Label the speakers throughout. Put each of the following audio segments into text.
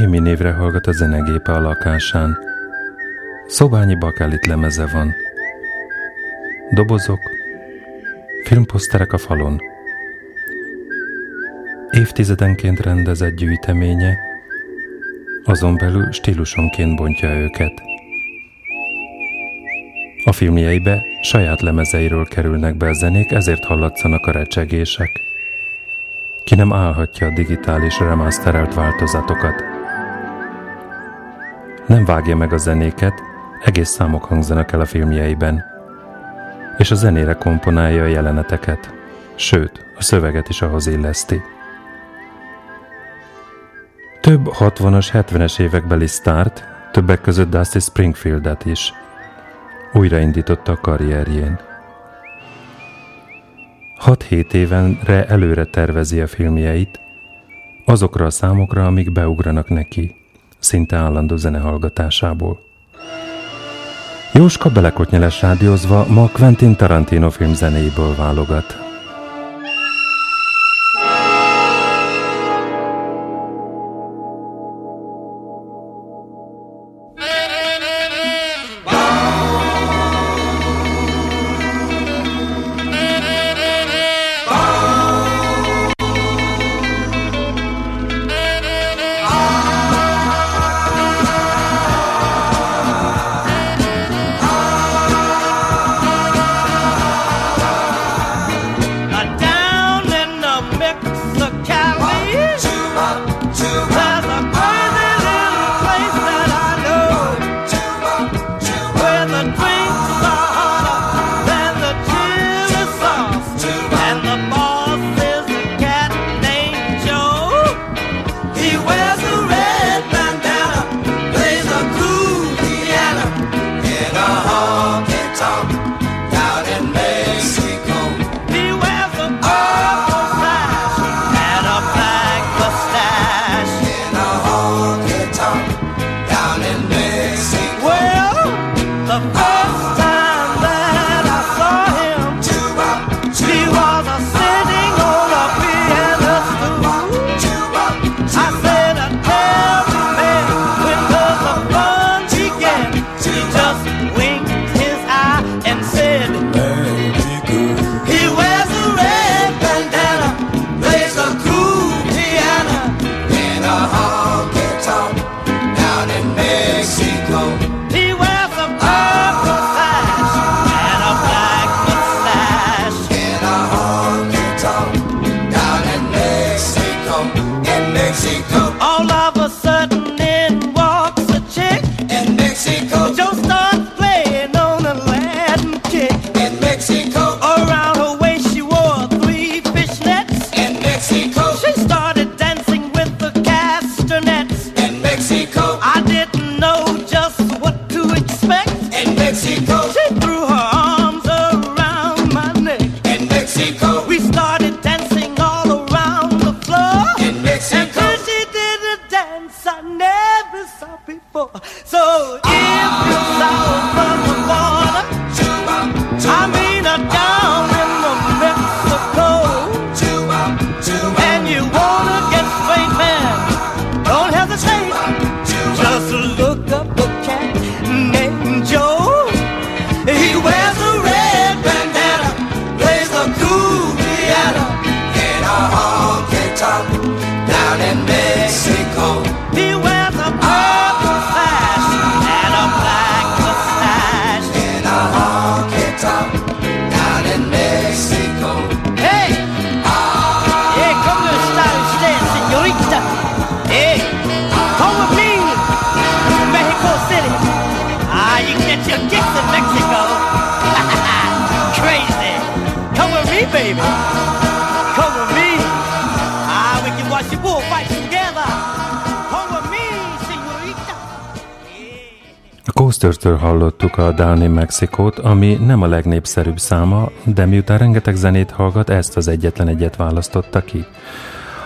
Speaker 1: Émi névre hallgat a zenegépe a lakásán. Szobányi bakelit lemeze van. Dobozok, filmposzterek a falon. Évtizedenként rendezett gyűjteménye, azon belül stílusonként bontja őket. A filmjeibe saját lemezeiről kerülnek be a zenék, ezért hallatszanak a recsegések. Ki nem állhatja a digitális remasterelt változatokat. Nem vágja meg a zenéket, egész számok hangzanak el a filmjeiben. És a zenére komponálja a jeleneteket, sőt, a szöveget is ahhoz illeszti. Több 60-as, 70-es évekbeli sztárt, többek között Dusty Springfieldet is. Újraindította a karrierjén. 6-7 évenre előre tervezi a filmjeit, azokra a számokra, amik beugranak neki, szinte állandó zenehallgatásából. Jóska belekotnyeles rádiózva ma Quentin Tarantino filmzenéiből válogat. A Down in Mexikót, ami nem a legnépszerűbb száma, de miután rengeteg zenét hallgat, ezt az egyetlen egyet választotta ki.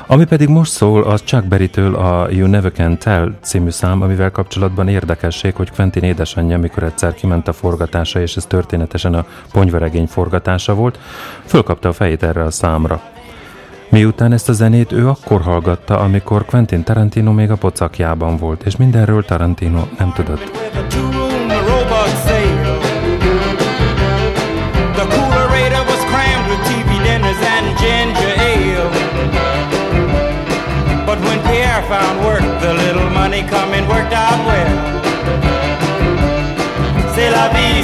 Speaker 1: Ami pedig most szól, az Chuck Berry-től a You Never Can Tell című szám, amivel kapcsolatban érdekesség, hogy Quentin édesanyja, mikor egyszer kiment a forgatása, és ez történetesen a ponyveregény forgatása volt, fölkapta a fejét erre a számra.
Speaker 2: Miután ezt a zenét ő akkor hallgatta, amikor Quentin Tarantino még a pocakjában volt, és mindenről Tarantino nem tudott.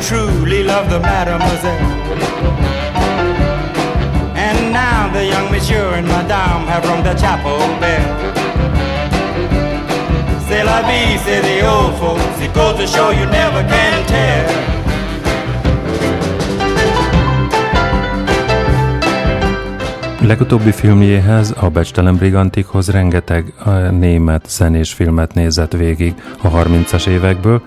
Speaker 2: Truly love the mademoiselle. And now the young monsieur and madame have rung the chapel bell. C'est la vie, say the old folks. It goes to show you never can tell. Legutóbbi filmjéhez, a Becstelen Brigantikhoz rengeteg német zenés filmet nézett végig a 30-as évekből,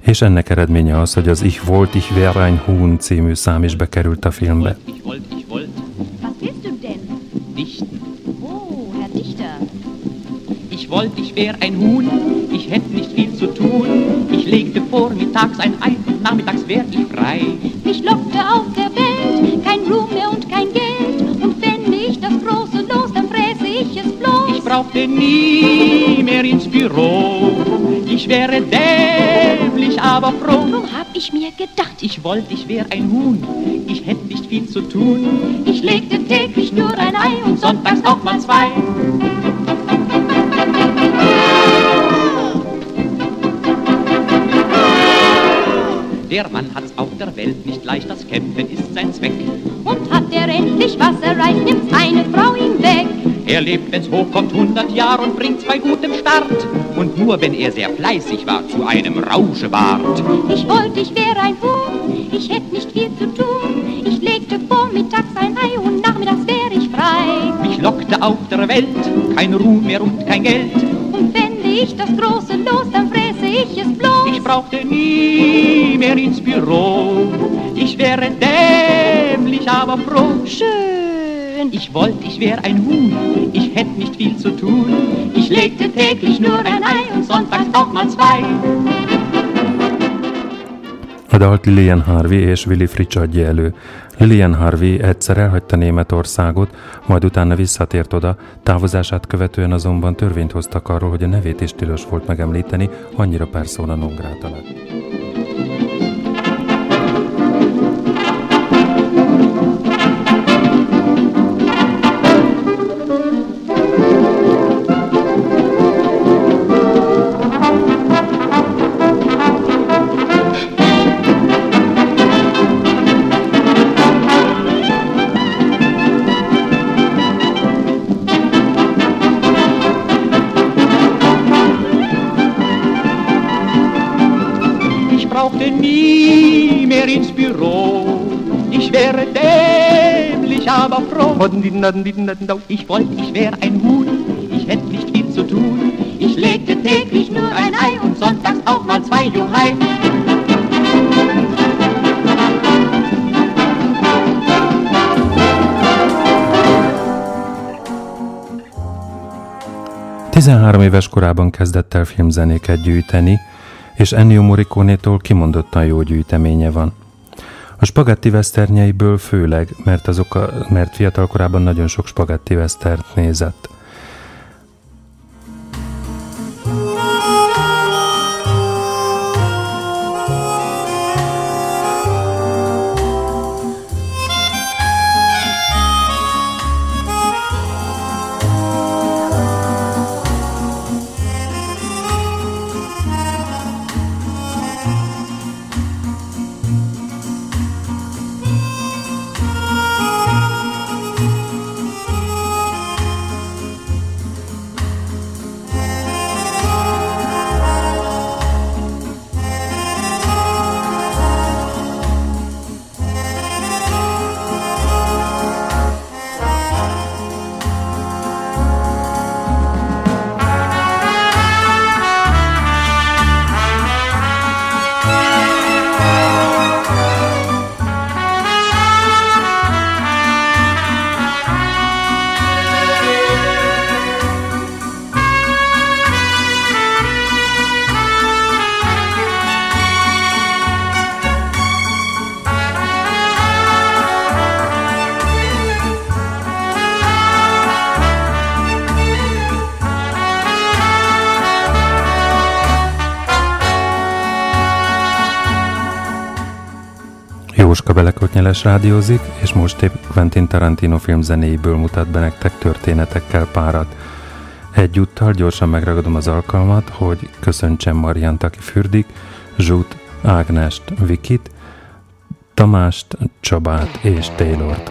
Speaker 2: és ennek eredménye az, hogy az Ich volt, ich wär ein Huhn című szám is bekerült a filmbe. Ich wollt, ich wollt. Was willst du denn? Dichten. Oh, Herr Dichter. Ich wollt, ich wär ein Huhn, ich hätt nicht viel zu tun. Ich legte vormittags ein Ei und nachmittags wär ich frei. Mich lockte auf der Welt kein Ruhm mehr und kein Geld. brauchte nie mehr ins Büro. Ich wäre dämlich, aber froh. Drum hab ich mir gedacht, ich wollte, ich wär ein Huhn. Ich hätte nicht viel zu tun. Ich legte täglich nur ein Ei und sonntags auch mal zwei. Der Mann hat's auf der Welt nicht leicht, das Kämpfen ist sein Zweck. Und hat er endlich was erreicht, nimmt seine Frau ihn weg. Er lebt, wenn's hochkommt, 100 Jahre und bringt's bei gutem Start. Und nur wenn er sehr fleißig war, zu einem Rauschebart. Ich wollte, ich wäre ein Huhn, ich hätte nicht viel zu tun. Ich legte vormittags ein Ei und nachmittags wäre ich frei. Mich lockte auf der Welt kein Ruhm mehr und kein Geld. Und fände ich das große Los, dann fräße ich es bloß. Ich brauchte nie mehr ins Büro. Ich wäre dämlich, aber froh. Schön schön. Ich wollte, ich wär ein Huhn, ich hätte nicht viel zu tun. Ich legte täglich nur ein Ei und sonntags auch mal zwei. A dalt Lilian Harvey és Willy Fritsch adja elő. Lilian Harvey egyszer elhagyta Németországot, majd utána visszatért oda, távozását követően azonban törvényt hoztak arról, hogy a nevét is tilos volt megemlíteni, annyira persona non grata lett. Ich wollte, ich wäre ein Huhn, ich hätte nicht viel zu tun. Ich legte täglich nur ein Ei und sonntags auch mal zwei Juhai.
Speaker 3: 13 éves korában kezdett el filmzenéket gyűjteni, és Ennio Morricone-tól kimondottan jó gyűjteménye van. A spagetti veszternyeiből főleg, mert, azok a, mert fiatal korában nagyon sok spagetti vesztert nézett. Nyeles rádiózik, és most épp Quentin Tarantino filmzenéiből mutat be nektek történetekkel párat. Egyúttal gyorsan megragadom az alkalmat, hogy köszöntsem Mariant, aki fürdik, Zsút, Ágnest, Vikit, Tamást, Csabát és Taylort.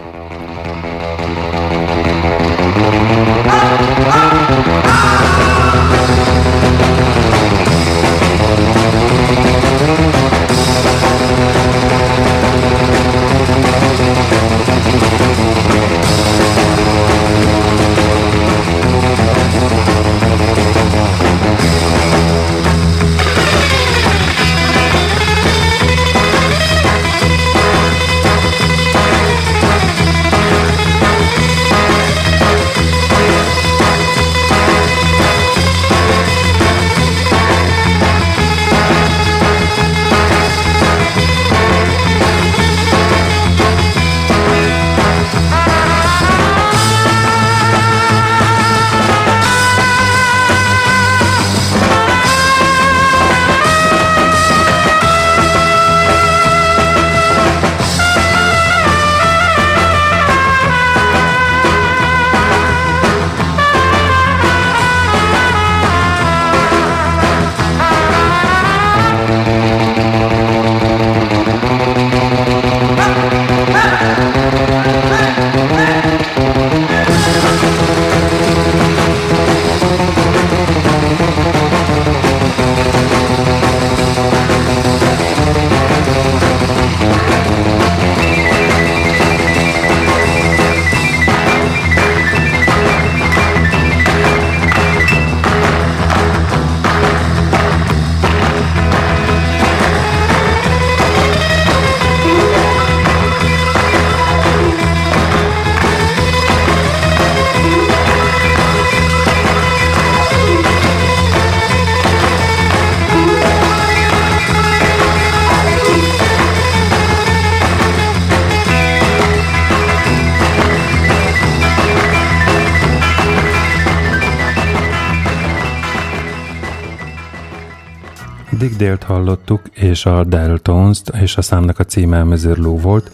Speaker 3: Dale-t hallottuk, és a Deltones-t, és a számnak a címe Mezirló volt.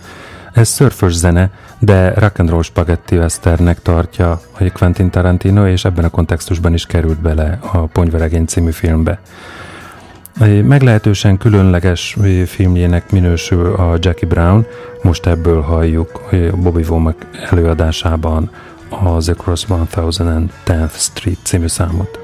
Speaker 3: Ez szörfös zene, de rock and roll westernek tartja a Quentin Tarantino, és ebben a kontextusban is került bele a Ponyveregény című filmbe. Meglehetősen különleges filmjének minősül a Jackie Brown, most ebből halljuk Bobby Womack előadásában az Across 1010th Street című számot.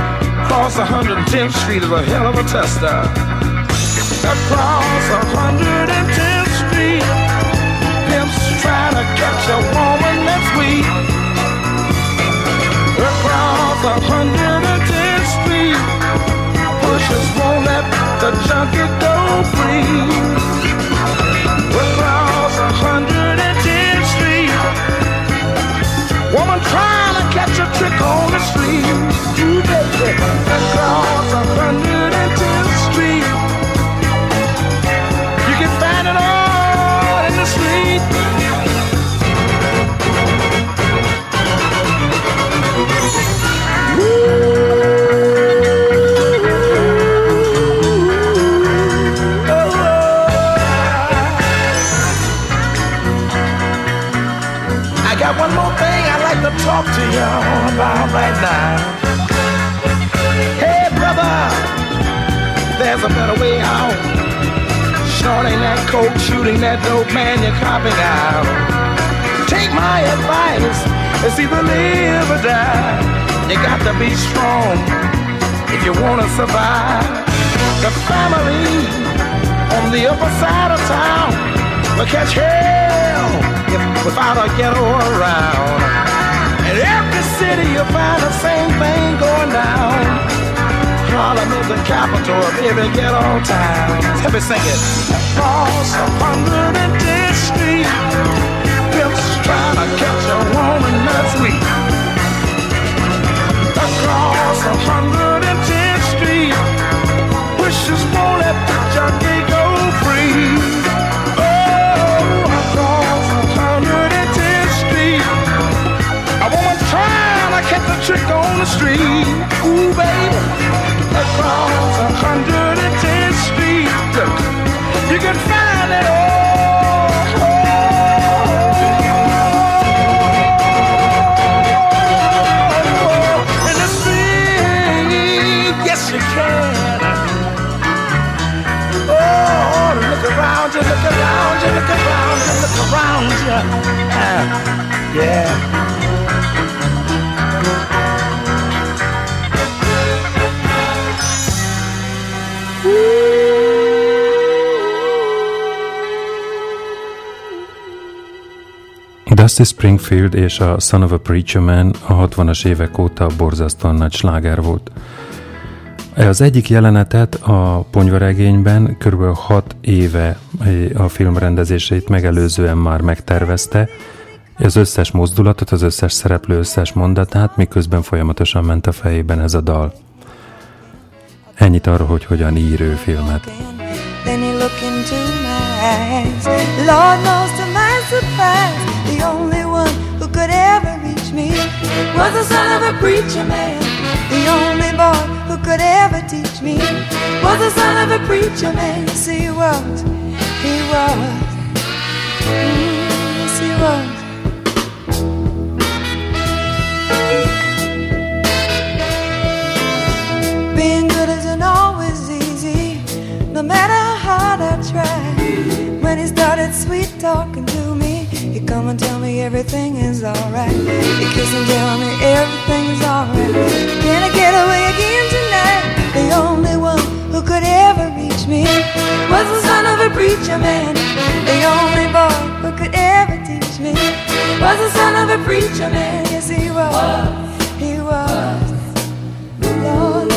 Speaker 4: Cross 110th Street is a hell of a tester. Across 110th Street, pimps trying to catch a woman that's weak. Across 110th Street, pushers won't let the junkie catch hell if without a ghetto around. In every city you'll find the same thing going down. Harlem is the capital of every ghetto town. Let me sing it. Across 110th Street, pimps trying to catch a woman that's weak. Across 110th trick on the street. Ooh, baby, across 110th Street, you can find it all. In the street, yes you can. Oh, look around you, look around you, look around you, look around you. Ah, yeah.
Speaker 3: Dusty Springfield és a Son of a Preacher Man a 60-as évek óta borzasztóan nagy sláger volt. Az egyik jelenetet a ponyvaregényben kb. 6 éve a film rendezését megelőzően már megtervezte, az összes mozdulatot, az összes szereplő összes mondatát, miközben folyamatosan ment a fejében ez a dal. Ennyit arról, hogy hogyan ír ő filmet.
Speaker 5: Lord knows to my surprise, was the son of a preacher man. The only boy who could ever teach me was the son of a preacher man. Yes, he was. He was. Mm, yes, he was. Being good isn't always easy, no matter how hard I try. When he started sweet talking he come and tell me everything is alright. He kiss and tell me everything is alright. Can I get away again tonight? The only one who could ever reach me was the son of a preacher man. The only boy who could ever teach me was the son of a preacher man. Yes, he was. He was. Lord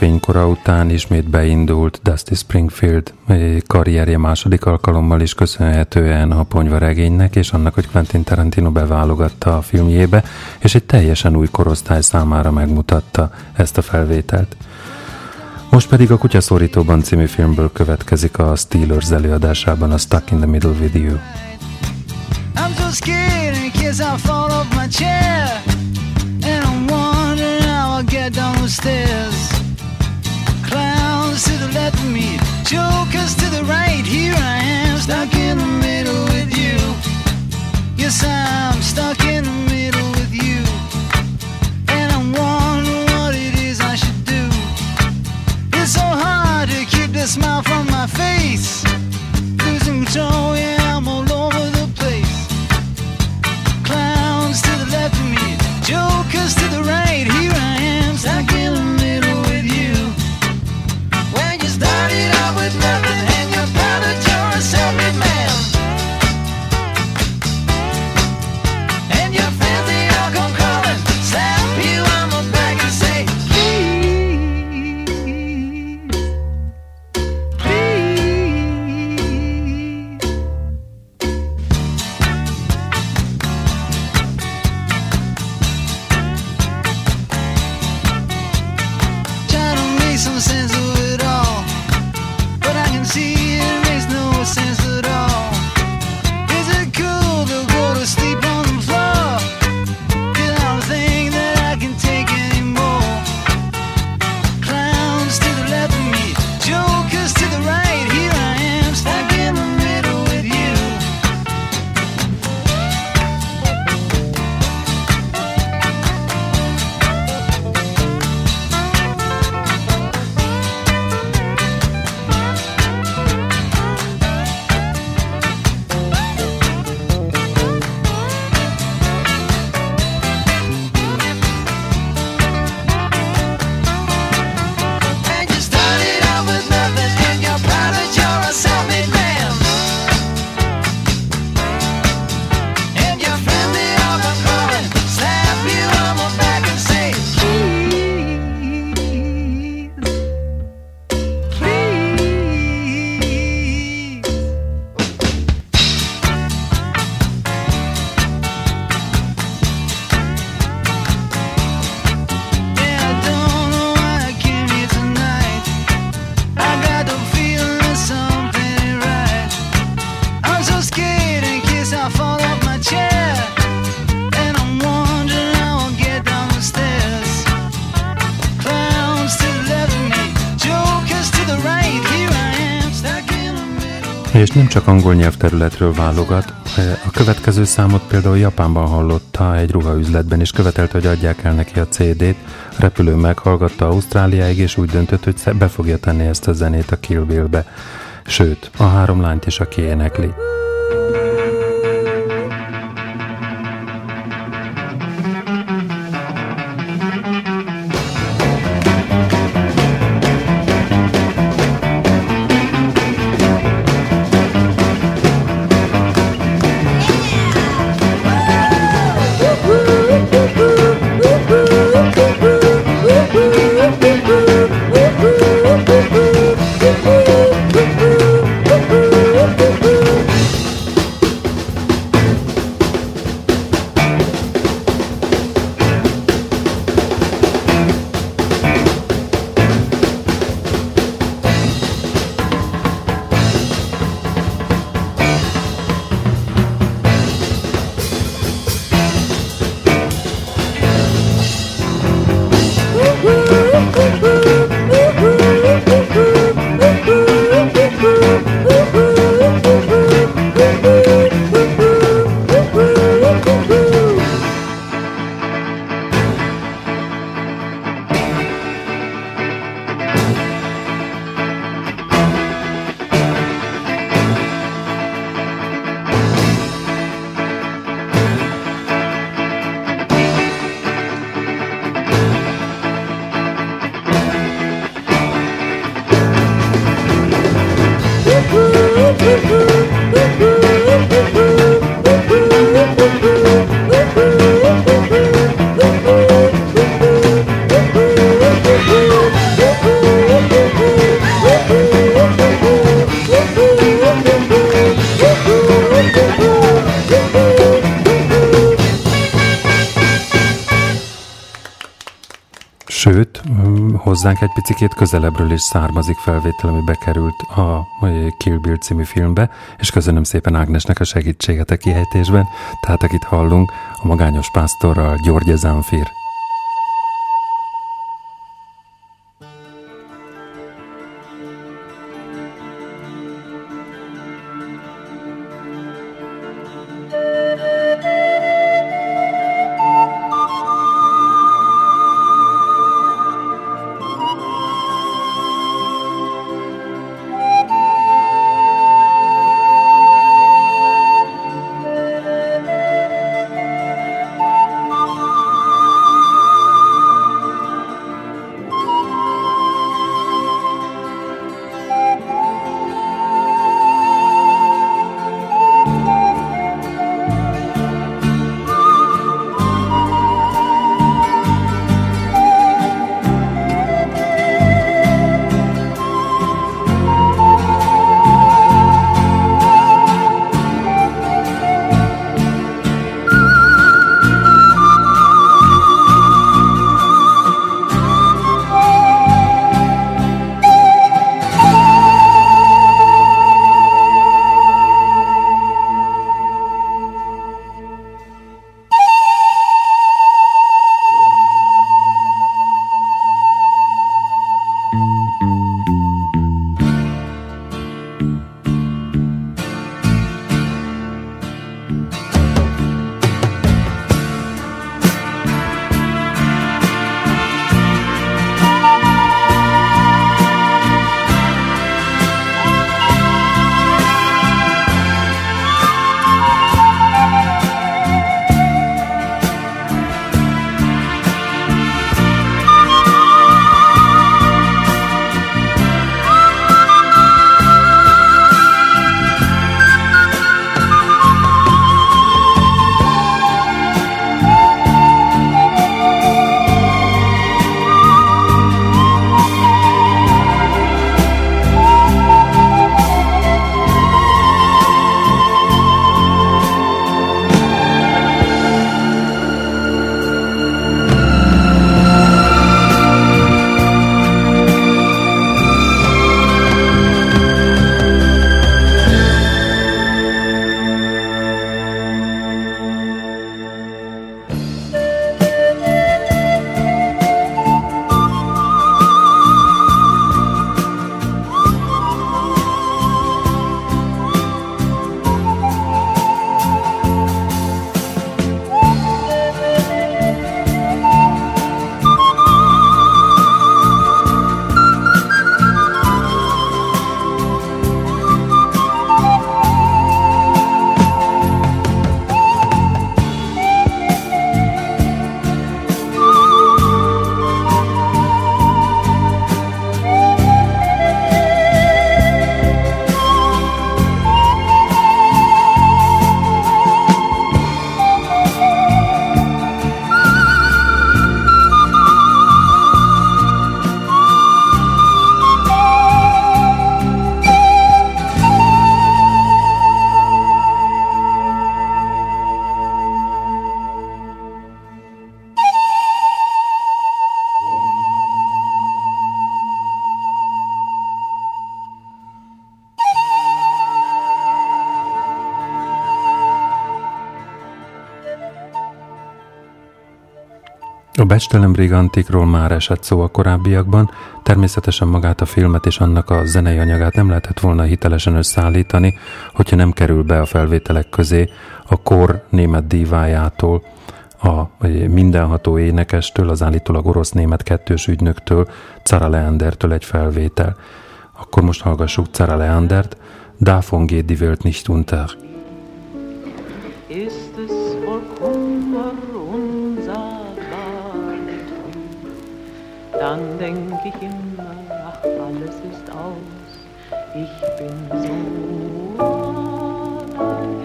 Speaker 6: fénykora után ismét beindult Dusty Springfield karrierje második alkalommal is köszönhetően a ponyvaregénynek és annak, hogy Quentin Tarantino beválogatta a filmjébe, és egy teljesen új korosztály számára megmutatta ezt a felvételt. Most pedig a Kutyaszorítóban című filmből következik a Steelers előadásában a Stuck in the Middle Video. I'm so scared in case I fall off my chair And I'm wondering how I'll get down the stairs Clowns to the left of me Jokers to the right. Here I am stuck in the middle with you. Yes, I'm stuck in angol nyelvterületről válogat, a következő számot például Japánban hallotta egy ruhaüzletben, és követelte, hogy adják el neki a CD-t. A repülő meghallgatta Ausztráliáig, és úgy döntött, hogy be fogja tenni ezt a zenét a Kill Bill-be. Sőt, a három lányt is, aki énekli.
Speaker 3: Hozzánk egy picit közelebbről is származik felvétel, ami bekerült a Kill Bill című filmbe, és köszönöm szépen Ágnesnek a segítséget a kihelytésben. Tehát akit hallunk, a magányos pásztorral György Zánfír. Becstelen Brigantikról már esett szó a korábbiakban, természetesen magát a filmet és annak a zenei anyagát nem lehetett volna hitelesen összeállítani, hogyha nem kerül be a felvételek közé a kor német dívájától, a mindenható énekestől, az állítólag orosz-német kettős ügynöktől, Cara Leandertől egy felvétel. Akkor most hallgassuk Cara Leandert, Davon geht die Welt nicht unter.
Speaker 7: Denk ich immer, ach, alles ist aus, ich bin so allein.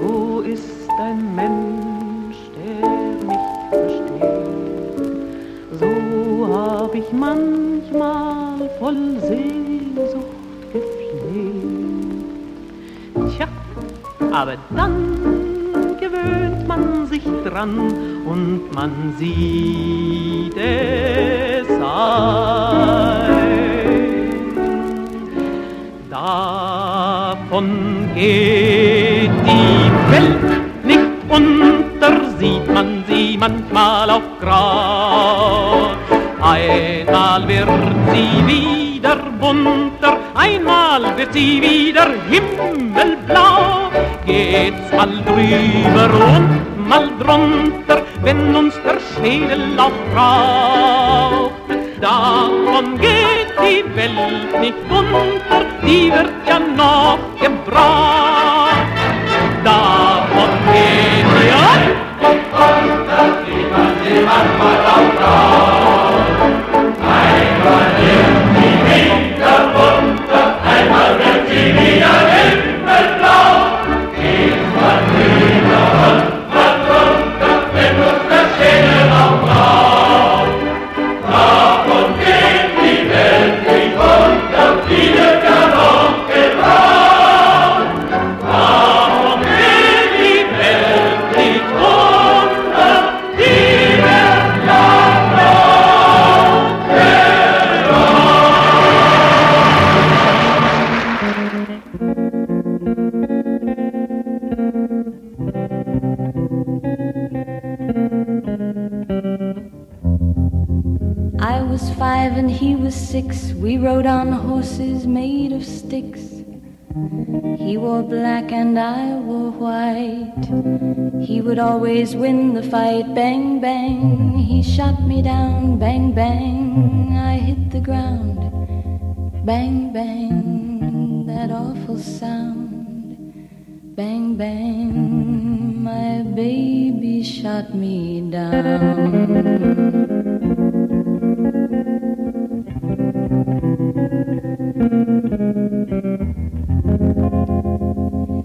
Speaker 7: Wo ist ein Mensch, der mich versteht? So hab ich manchmal voll Sehnsucht gepflegt. Tja, aber dann gewöhnt man sich dran und man sieht es ein. Davon geht die Welt nicht unter, sieht man sie manchmal auf Grau. Einmal wird sie wieder bunter, einmal wird sie wieder himmelblau. Geht's mal drüber und mal drunter, wenn uns der Schädel auch raucht. Davon geht die Welt nicht unter, die wird ja noch gebraucht. Davon geht die Welt nicht unter, die wird sie manchmal auch raucht.
Speaker 8: Always win the fight. Bang, bang. He shot me down. Bang, bang. I hit the ground. Bang, bang. That awful sound. Bang, bang. My baby shot me down.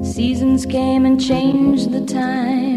Speaker 8: Seasons came and changed the time.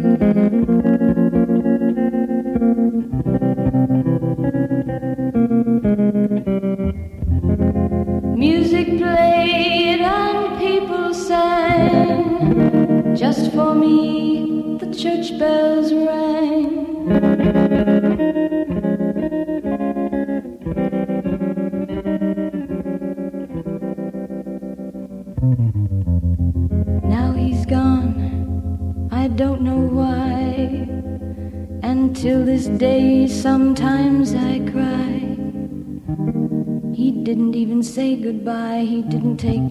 Speaker 8: Me, the church bells rang. Now he's gone, I don't know why. And till this day, sometimes I cry. He didn't even say goodbye, he didn't take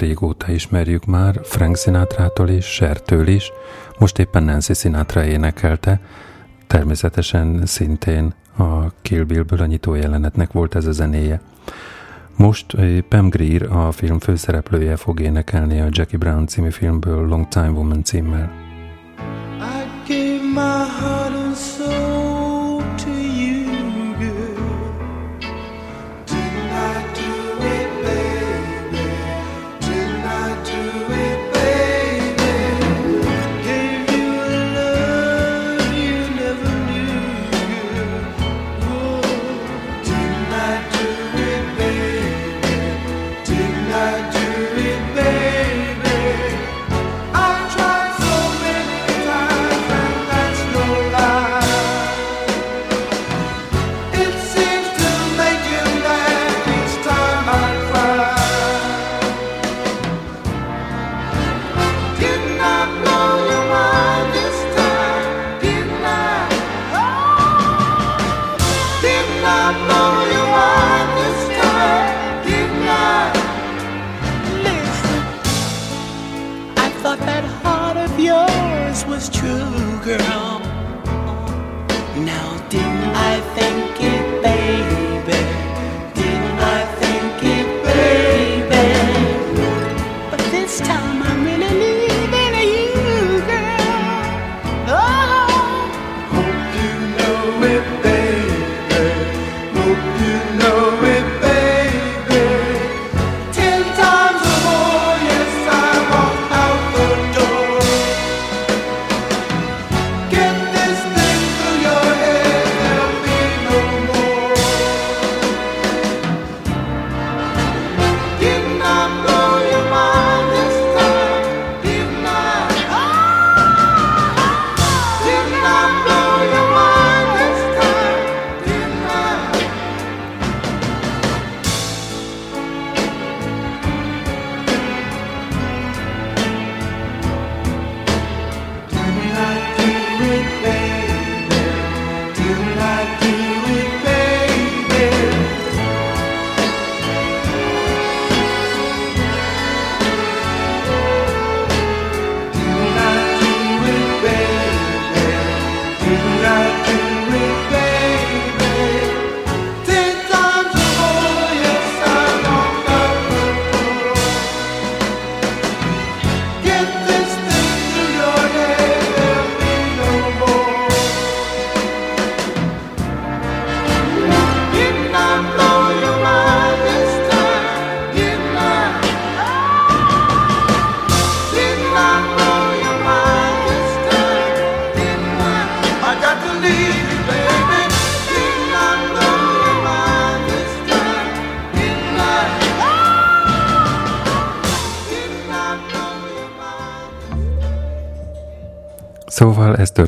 Speaker 3: régóta ismerjük már, Frank Sinatra-tól és Sertől is, most éppen Nancy Sinatra énekelte, természetesen szintén a Kill Bill-ből a nyitó jelenetnek volt ez a zenéje. Most Pam Greer, a film főszereplője fog énekelni a Jackie Brown című filmből Long Time Woman címmel.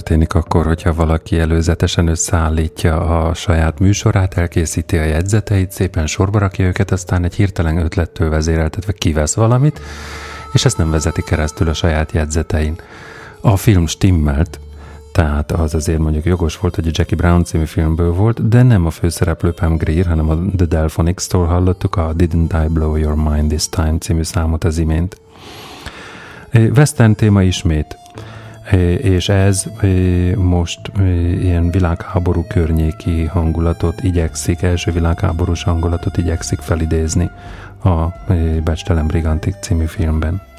Speaker 3: Történik akkor, hogyha valaki előzetesen összeállítja a saját műsorát, elkészíti a jegyzeteit, szépen sorba rakja őket, aztán egy hirtelen ötlettől vezéreltetve kivesz valamit, és ezt nem vezeti keresztül a saját jegyzetein. A film stimmelt, tehát az azért mondjuk jogos volt, hogy a Jackie Brown című filmből volt, de nem a főszereplő Pam Grier, hanem a The Delphonics-tól hallottuk a Didn't I Blow Your Mind This Time című számot az imént. Western téma ismét, és ez most ilyen világháború környéki hangulatot igyekszik, első világháborús hangulatot igyekszik felidézni a Becstelen Brigantik című filmben.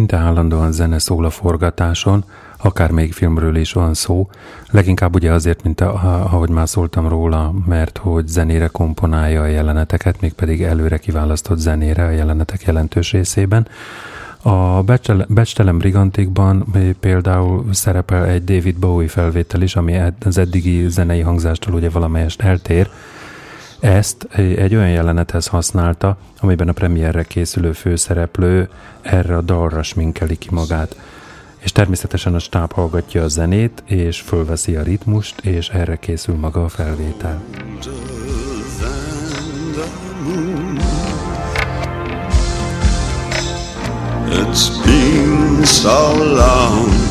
Speaker 9: Szinte állandóan zene szól a forgatáson, akár még filmről is van szó, leginkább ugye azért, mint ahogy már szóltam róla, mert hogy zenére komponálja a jeleneteket, mégpedig előre kiválasztott zenére a jelenetek jelentős részében. A Becstelem Brigantikban például szerepel egy David Bowie felvétel is, ami az eddigi zenei hangzástól ugye valamelyest eltér, ezt egy olyan jelenethez használta, amiben a premierre készülő főszereplő erre a dalra sminkeli ki magát. És természetesen a stáb hallgatja a zenét, és fölveszi a ritmust, és erre készül maga a felvétel. It's been so long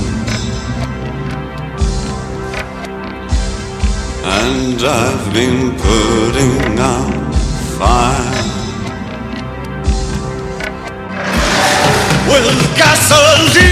Speaker 9: and I've been putting out fire with gasoline.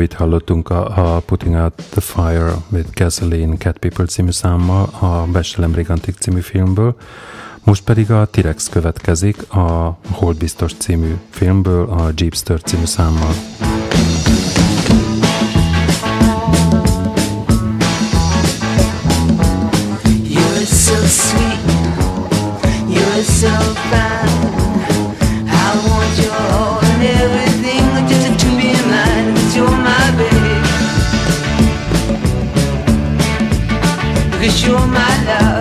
Speaker 9: Bowie-t hallottunk a, a Putting Out the Fire with Gasoline Cat People című számmal a Bestelem Brigantic című filmből. Most pedig a T-Rex következik a Hold Biztos című filmből a Jeepster című számmal. You're so sweet, you're so fine I want your You're my love.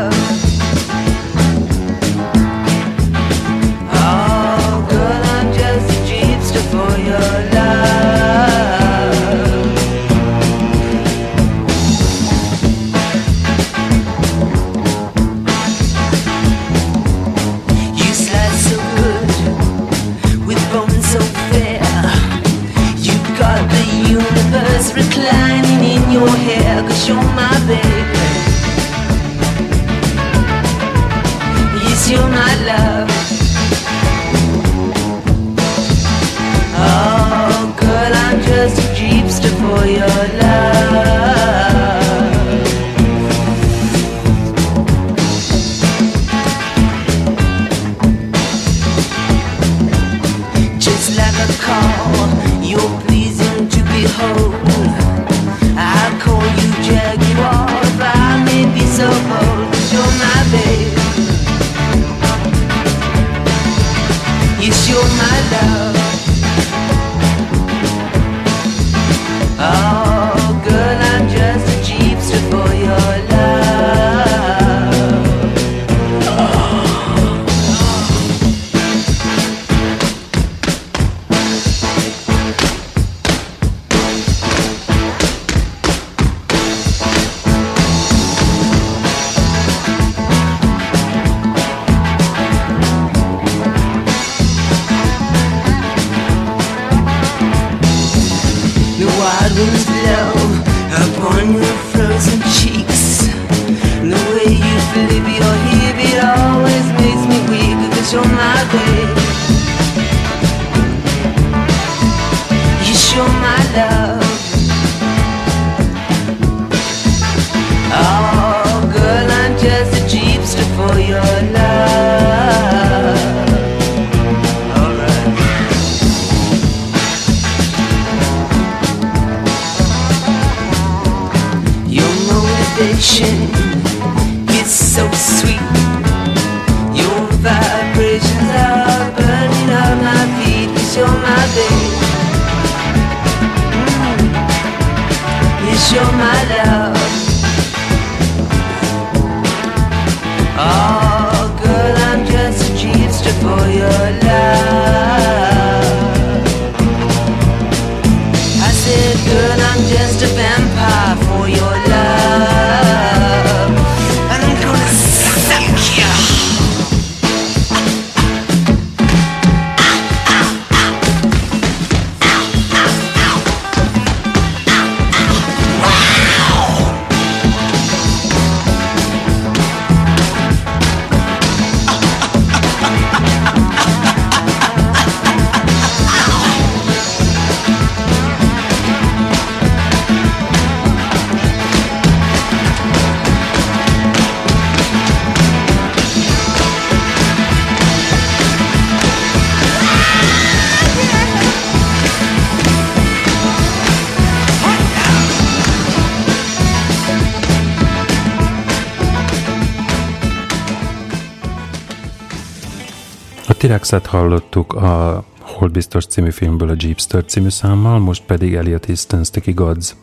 Speaker 3: T-Rexet hallottuk a Hol biztos című filmből a Jeepster című számmal, most pedig Elliot Easton Sticky Gods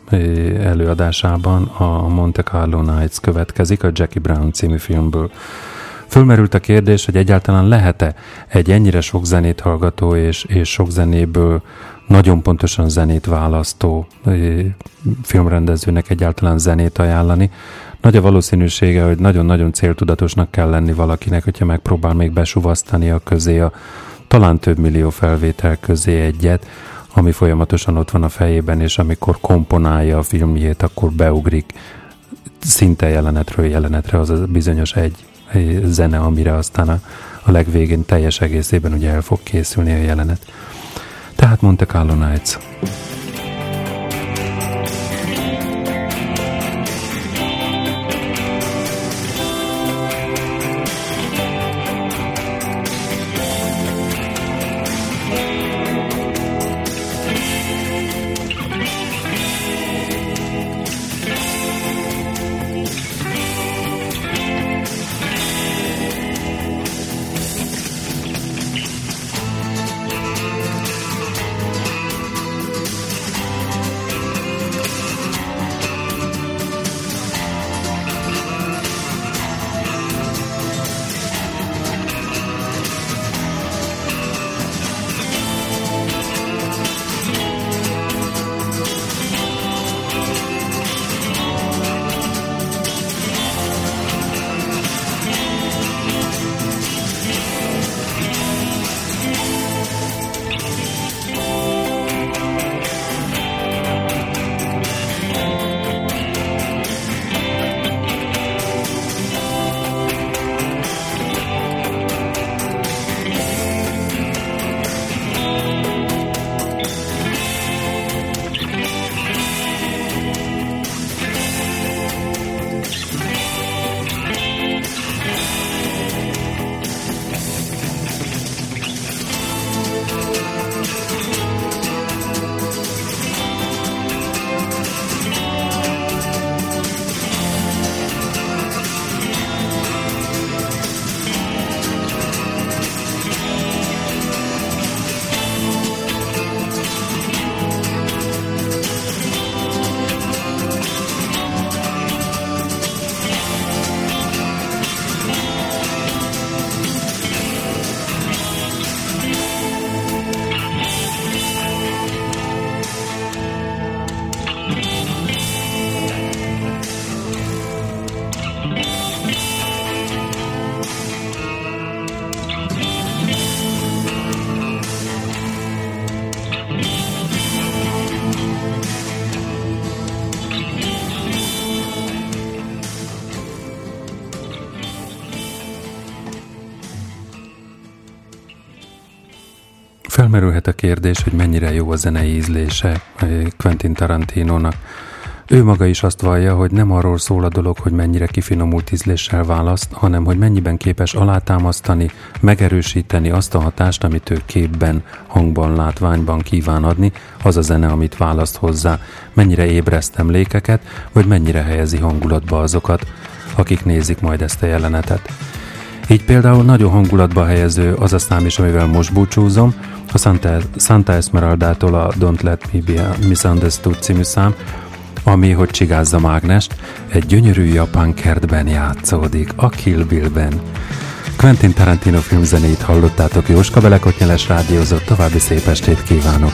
Speaker 3: előadásában a Monte Carlo Nights következik a Jackie Brown című filmből. Fölmerült a kérdés, hogy egyáltalán lehet-e egy ennyire sok zenét hallgató és, és sok zenéből nagyon pontosan zenét választó filmrendezőnek egyáltalán zenét ajánlani. Nagy a valószínűsége, hogy nagyon-nagyon céltudatosnak kell lenni valakinek, hogyha megpróbál még besuvasztani a közé a talán több millió felvétel közé egyet, ami folyamatosan ott van a fejében, és amikor komponálja a filmjét, akkor beugrik szinte jelenetről jelenetre az a bizonyos egy zene, amire aztán a, a legvégén teljes egészében ugye el fog készülni a jelenet. Tehát Monte Carlo Nights. Felmerülhet a kérdés, hogy mennyire jó a zenei ízlése Quentin Tarantinónak. Ő maga is azt vallja, hogy nem arról szól a dolog, hogy mennyire kifinomult ízléssel választ, hanem hogy mennyiben képes alátámasztani, megerősíteni azt a hatást, amit ő képben, hangban, látványban kíván adni, az a zene, amit választ hozzá, mennyire ébreszt emlékeket, vagy mennyire helyezi hangulatba azokat, akik nézik majd ezt a jelenetet. Így például nagyon hangulatba helyező az a szám is, amivel most búcsúzom, a Santa, Santa Esmeraldától a Don't Let Me Be Misunderstood című szám, ami, hogy csigázza Mágnest, egy gyönyörű japán kertben játszódik, a Kill Bill-ben. Quentin Tarantino filmzenét hallottátok, Jóska Belekotnyeles rádiózott, további szép estét kívánok!